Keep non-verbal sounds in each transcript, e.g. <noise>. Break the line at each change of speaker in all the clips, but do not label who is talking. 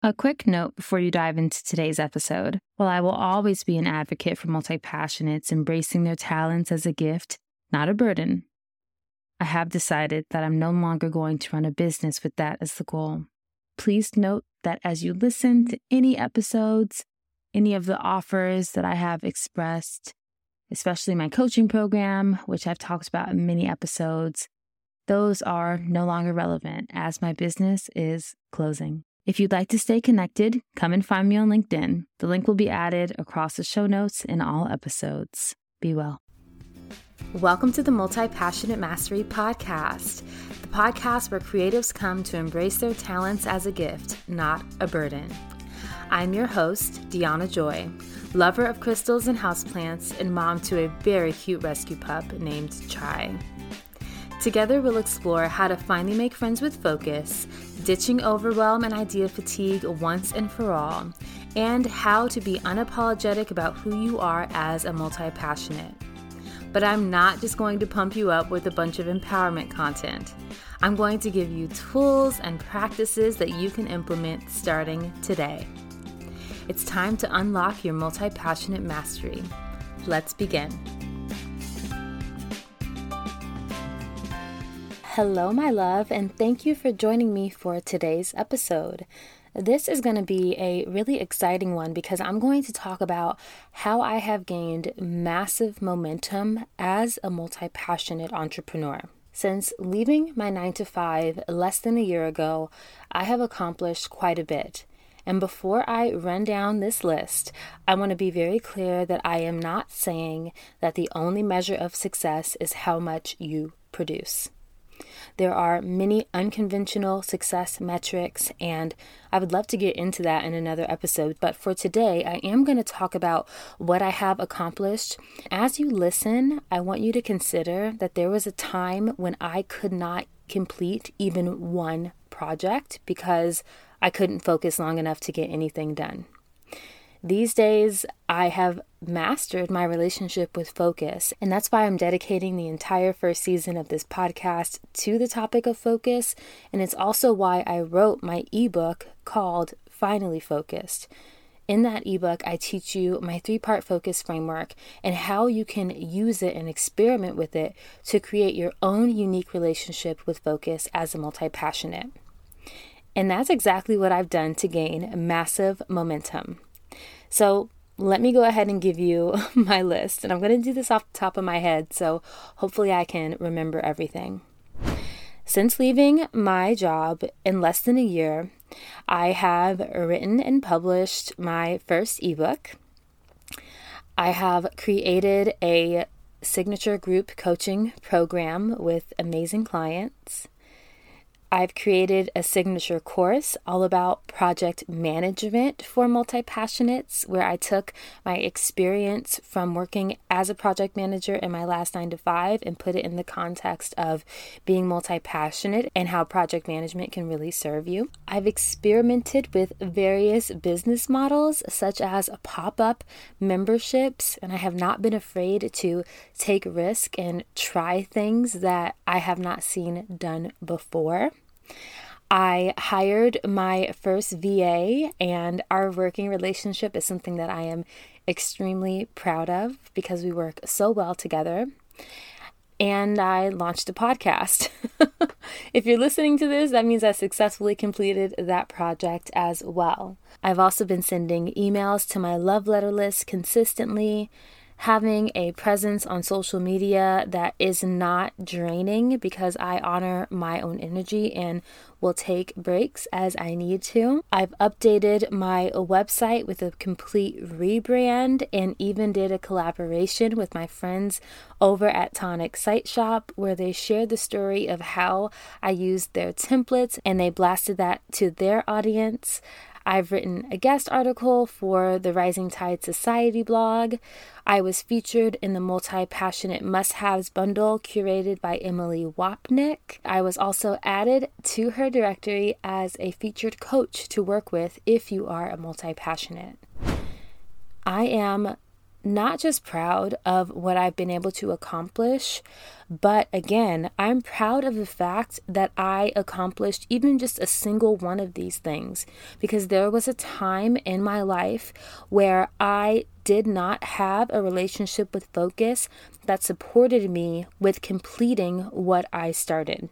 A quick note before you dive into today's episode. While I will always be an advocate for multi passionates embracing their talents as a gift, not a burden, I have decided that I'm no longer going to run a business with that as the goal. Please note that as you listen to any episodes, any of the offers that I have expressed, especially my coaching program, which I've talked about in many episodes, those are no longer relevant as my business is closing. If you'd like to stay connected, come and find me on LinkedIn. The link will be added across the show notes in all episodes. Be well.
Welcome to the Multi Passionate Mastery Podcast, the podcast where creatives come to embrace their talents as a gift, not a burden. I'm your host, Deanna Joi, lover of crystals and houseplants, and mom to a very cute rescue pup named Chai. Together, we'll explore how to finally make friends with focus, ditching overwhelm and idea fatigue once and for all, and how to be unapologetic about who you are as a multi passionate. But I'm not just going to pump you up with a bunch of empowerment content. I'm going to give you tools and practices that you can implement starting today. It's time to unlock your multi passionate mastery. Let's begin. Hello, my love, and thank you for joining me for today's episode. This is going to be a really exciting one because I'm going to talk about how I have gained massive momentum as a multi passionate entrepreneur. Since leaving my 9 to 5 less than a year ago, I have accomplished quite a bit. And before I run down this list, I want to be very clear that I am not saying that the only measure of success is how much you produce. There are many unconventional success metrics, and I would love to get into that in another episode. But for today, I am going to talk about what I have accomplished. As you listen, I want you to consider that there was a time when I could not complete even one project because I couldn't focus long enough to get anything done. These days, I have mastered my relationship with focus, and that's why I'm dedicating the entire first season of this podcast to the topic of focus. And it's also why I wrote my ebook called Finally Focused. In that ebook, I teach you my three part focus framework and how you can use it and experiment with it to create your own unique relationship with focus as a multi passionate. And that's exactly what I've done to gain massive momentum. So let me go ahead and give you <laughs> my list. And I'm going to do this off the top of my head, so hopefully I can remember everything. Since leaving my job in less than a year, I have written and published my first ebook. I have created a signature group coaching program with amazing clients. I've created a signature course all about project management for multi passionates, where I took my experience from working as a project manager in my last nine to five and put it in the context of being multi passionate and how project management can really serve you. I've experimented with various business models, such as pop up memberships, and I have not been afraid to take risk and try things that I have not seen done before. I hired my first VA, and our working relationship is something that I am extremely proud of because we work so well together. And I launched a podcast. <laughs> if you're listening to this, that means I successfully completed that project as well. I've also been sending emails to my love letter list consistently having a presence on social media that is not draining because I honor my own energy and will take breaks as I need to. I've updated my website with a complete rebrand and even did a collaboration with my friends over at Tonic Site Shop where they shared the story of how I used their templates and they blasted that to their audience. I've written a guest article for the Rising Tide Society blog. I was featured in the Multi Passionate Must Haves bundle curated by Emily Wapnick. I was also added to her directory as a featured coach to work with if you are a multi passionate. I am not just proud of what I've been able to accomplish, but again, I'm proud of the fact that I accomplished even just a single one of these things because there was a time in my life where I did not have a relationship with focus that supported me with completing what I started.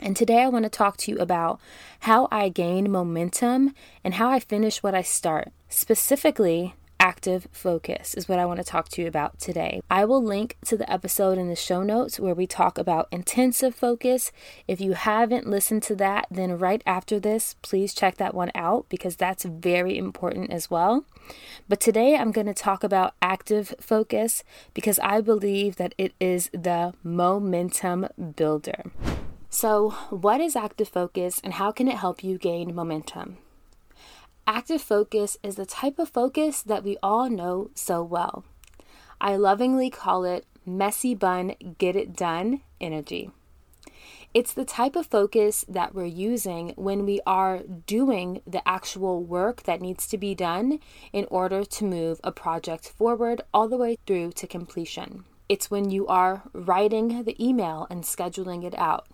And today I want to talk to you about how I gain momentum and how I finish what I start. Specifically, active focus is what I want to talk to you about today. I will link to the episode in the show notes where we talk about intensive focus. If you haven't listened to that, then right after this, please check that one out because that's very important as well. But today I'm going to talk about active focus because I believe that it is the momentum builder. So, what is active focus and how can it help you gain momentum? Active focus is the type of focus that we all know so well. I lovingly call it messy bun, get it done energy. It's the type of focus that we're using when we are doing the actual work that needs to be done in order to move a project forward all the way through to completion. It's when you are writing the email and scheduling it out.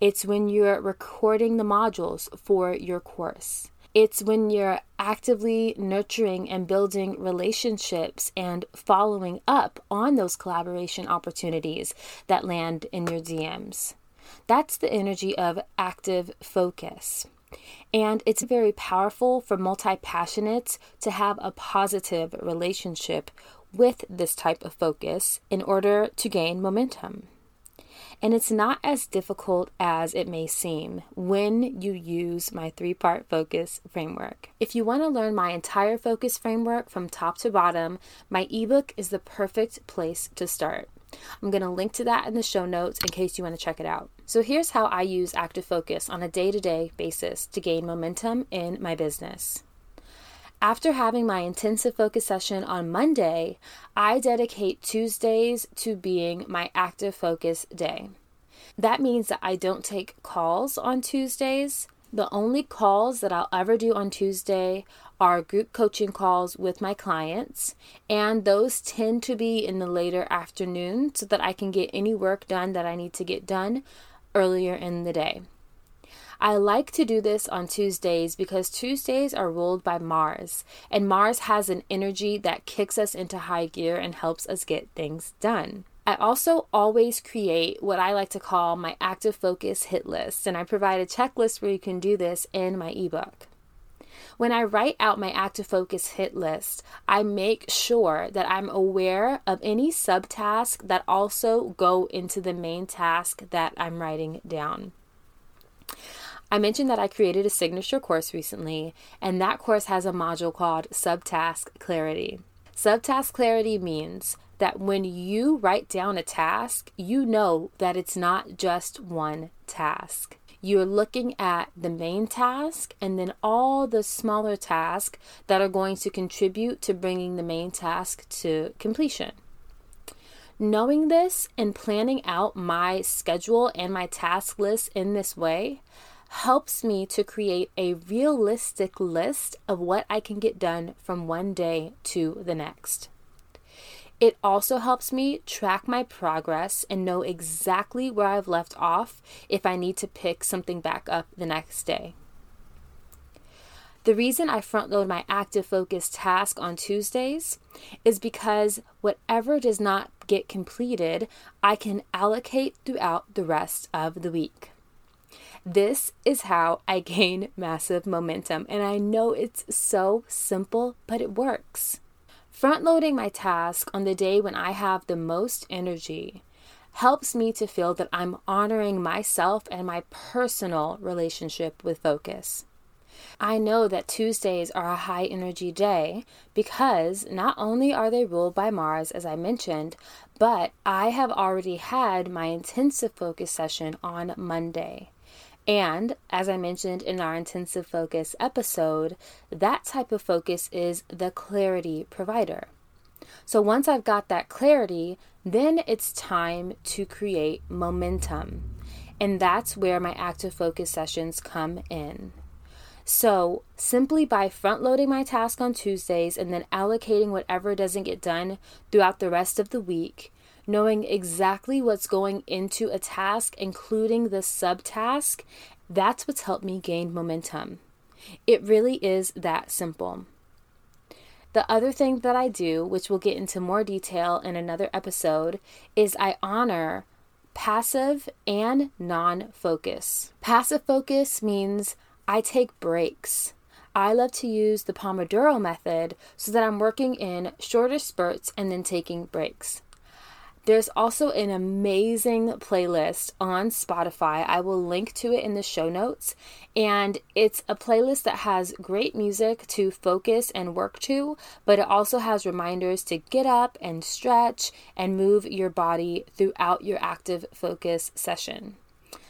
It's when you're recording the modules for your course. It's when you're actively nurturing and building relationships and following up on those collaboration opportunities that land in your DMs. That's the energy of active focus. And it's very powerful for multi passionates to have a positive relationship with this type of focus in order to gain momentum. And it's not as difficult as it may seem when you use my three part focus framework. If you want to learn my entire focus framework from top to bottom, my ebook is the perfect place to start. I'm going to link to that in the show notes in case you want to check it out. So, here's how I use active focus on a day to day basis to gain momentum in my business. After having my intensive focus session on Monday, I dedicate Tuesdays to being my active focus day. That means that I don't take calls on Tuesdays. The only calls that I'll ever do on Tuesday are group coaching calls with my clients, and those tend to be in the later afternoon so that I can get any work done that I need to get done earlier in the day. I like to do this on Tuesdays because Tuesdays are ruled by Mars, and Mars has an energy that kicks us into high gear and helps us get things done. I also always create what I like to call my active focus hit list, and I provide a checklist where you can do this in my ebook. When I write out my active focus hit list, I make sure that I'm aware of any subtasks that also go into the main task that I'm writing down. I mentioned that I created a signature course recently, and that course has a module called Subtask Clarity. Subtask Clarity means that when you write down a task, you know that it's not just one task. You're looking at the main task and then all the smaller tasks that are going to contribute to bringing the main task to completion. Knowing this and planning out my schedule and my task list in this way helps me to create a realistic list of what I can get done from one day to the next. It also helps me track my progress and know exactly where I've left off if I need to pick something back up the next day. The reason I front load my active focus task on Tuesdays is because whatever does not get completed, I can allocate throughout the rest of the week. This is how I gain massive momentum. And I know it's so simple, but it works. Front loading my task on the day when I have the most energy helps me to feel that I'm honoring myself and my personal relationship with focus. I know that Tuesdays are a high energy day because not only are they ruled by Mars, as I mentioned, but I have already had my intensive focus session on Monday. And as I mentioned in our intensive focus episode, that type of focus is the clarity provider. So once I've got that clarity, then it's time to create momentum. And that's where my active focus sessions come in. So, simply by front loading my task on Tuesdays and then allocating whatever doesn't get done throughout the rest of the week, knowing exactly what's going into a task, including the subtask, that's what's helped me gain momentum. It really is that simple. The other thing that I do, which we'll get into more detail in another episode, is I honor passive and non focus. Passive focus means I take breaks. I love to use the Pomodoro method so that I'm working in shorter spurts and then taking breaks. There's also an amazing playlist on Spotify. I will link to it in the show notes. And it's a playlist that has great music to focus and work to, but it also has reminders to get up and stretch and move your body throughout your active focus session.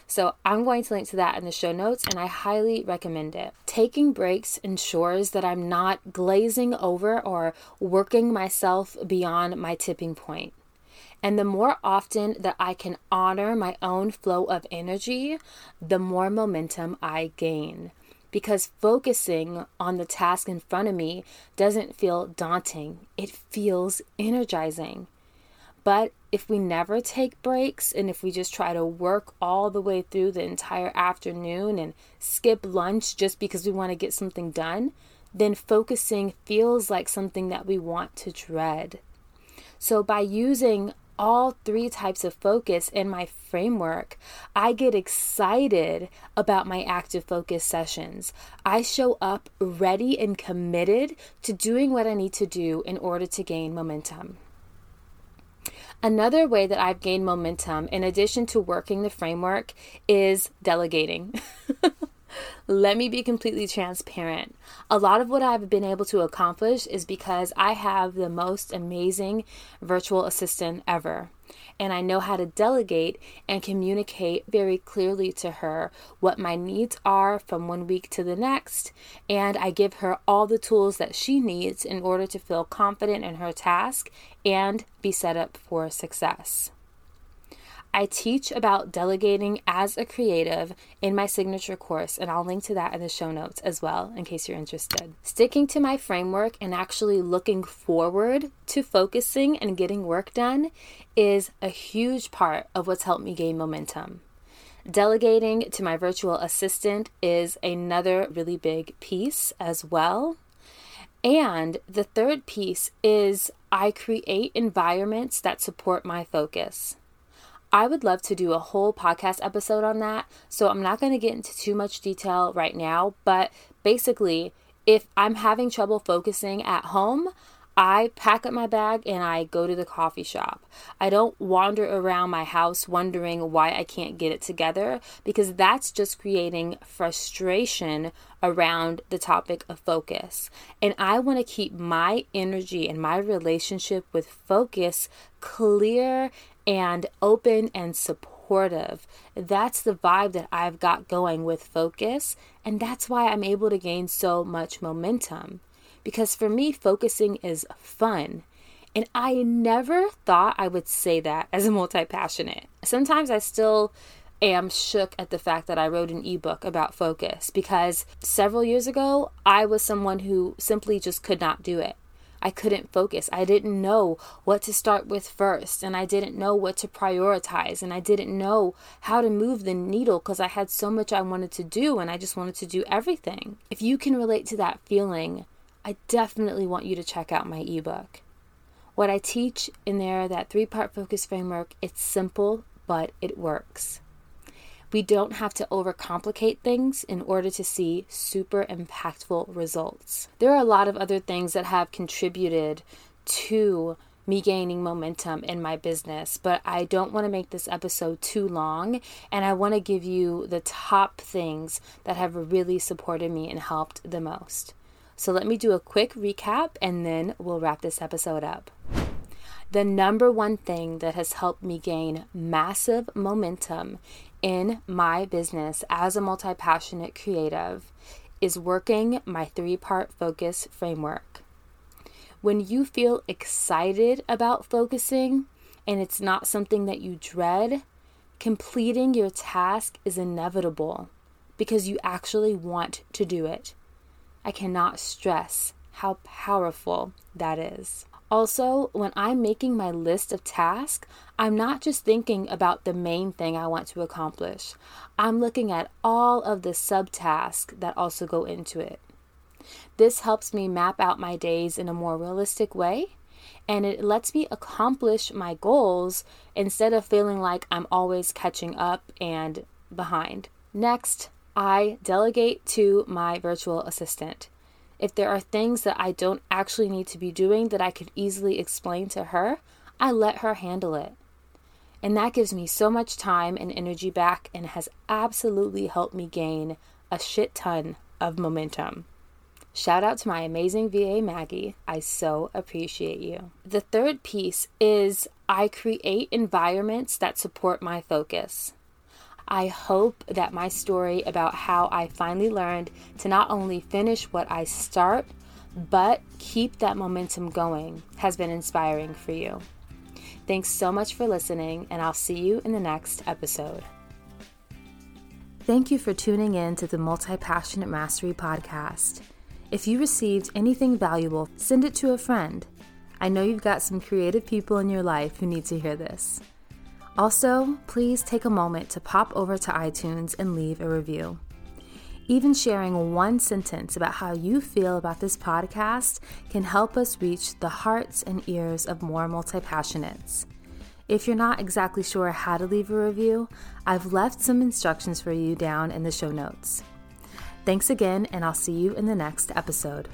So I'm going to link to that in the show notes and I highly recommend it. Taking breaks ensures that I'm not glazing over or working myself beyond my tipping point. And the more often that I can honor my own flow of energy, the more momentum I gain. Because focusing on the task in front of me doesn't feel daunting, it feels energizing. But if we never take breaks and if we just try to work all the way through the entire afternoon and skip lunch just because we want to get something done, then focusing feels like something that we want to dread. So, by using all three types of focus in my framework, I get excited about my active focus sessions. I show up ready and committed to doing what I need to do in order to gain momentum. Another way that I've gained momentum, in addition to working the framework, is delegating. <laughs> Let me be completely transparent. A lot of what I've been able to accomplish is because I have the most amazing virtual assistant ever and I know how to delegate and communicate very clearly to her what my needs are from one week to the next. And I give her all the tools that she needs in order to feel confident in her task and be set up for success. I teach about delegating as a creative in my signature course, and I'll link to that in the show notes as well in case you're interested. Sticking to my framework and actually looking forward to focusing and getting work done is a huge part of what's helped me gain momentum. Delegating to my virtual assistant is another really big piece as well. And the third piece is I create environments that support my focus. I would love to do a whole podcast episode on that. So I'm not going to get into too much detail right now, but basically, if I'm having trouble focusing at home, I pack up my bag and I go to the coffee shop. I don't wander around my house wondering why I can't get it together because that's just creating frustration around the topic of focus. And I want to keep my energy and my relationship with focus clear and open and supportive. That's the vibe that I've got going with focus, and that's why I'm able to gain so much momentum. Because for me, focusing is fun. And I never thought I would say that as a multi passionate. Sometimes I still am shook at the fact that I wrote an ebook about focus because several years ago, I was someone who simply just could not do it. I couldn't focus. I didn't know what to start with first, and I didn't know what to prioritize, and I didn't know how to move the needle because I had so much I wanted to do and I just wanted to do everything. If you can relate to that feeling, I definitely want you to check out my ebook. What I teach in there, that three part focus framework, it's simple, but it works. We don't have to overcomplicate things in order to see super impactful results. There are a lot of other things that have contributed to me gaining momentum in my business, but I don't want to make this episode too long. And I want to give you the top things that have really supported me and helped the most. So let me do a quick recap and then we'll wrap this episode up. The number one thing that has helped me gain massive momentum in my business as a multi passionate creative is working my three part focus framework. When you feel excited about focusing and it's not something that you dread, completing your task is inevitable because you actually want to do it. I cannot stress how powerful that is. Also, when I'm making my list of tasks, I'm not just thinking about the main thing I want to accomplish. I'm looking at all of the subtasks that also go into it. This helps me map out my days in a more realistic way and it lets me accomplish my goals instead of feeling like I'm always catching up and behind. Next, I delegate to my virtual assistant. If there are things that I don't actually need to be doing that I could easily explain to her, I let her handle it. And that gives me so much time and energy back and has absolutely helped me gain a shit ton of momentum. Shout out to my amazing VA Maggie. I so appreciate you. The third piece is I create environments that support my focus. I hope that my story about how I finally learned to not only finish what I start, but keep that momentum going has been inspiring for you. Thanks so much for listening, and I'll see you in the next episode. Thank you for tuning in to the Multi Passionate Mastery Podcast. If you received anything valuable, send it to a friend. I know you've got some creative people in your life who need to hear this. Also, please take a moment to pop over to iTunes and leave a review. Even sharing one sentence about how you feel about this podcast can help us reach the hearts and ears of more multi passionates. If you're not exactly sure how to leave a review, I've left some instructions for you down in the show notes. Thanks again, and I'll see you in the next episode.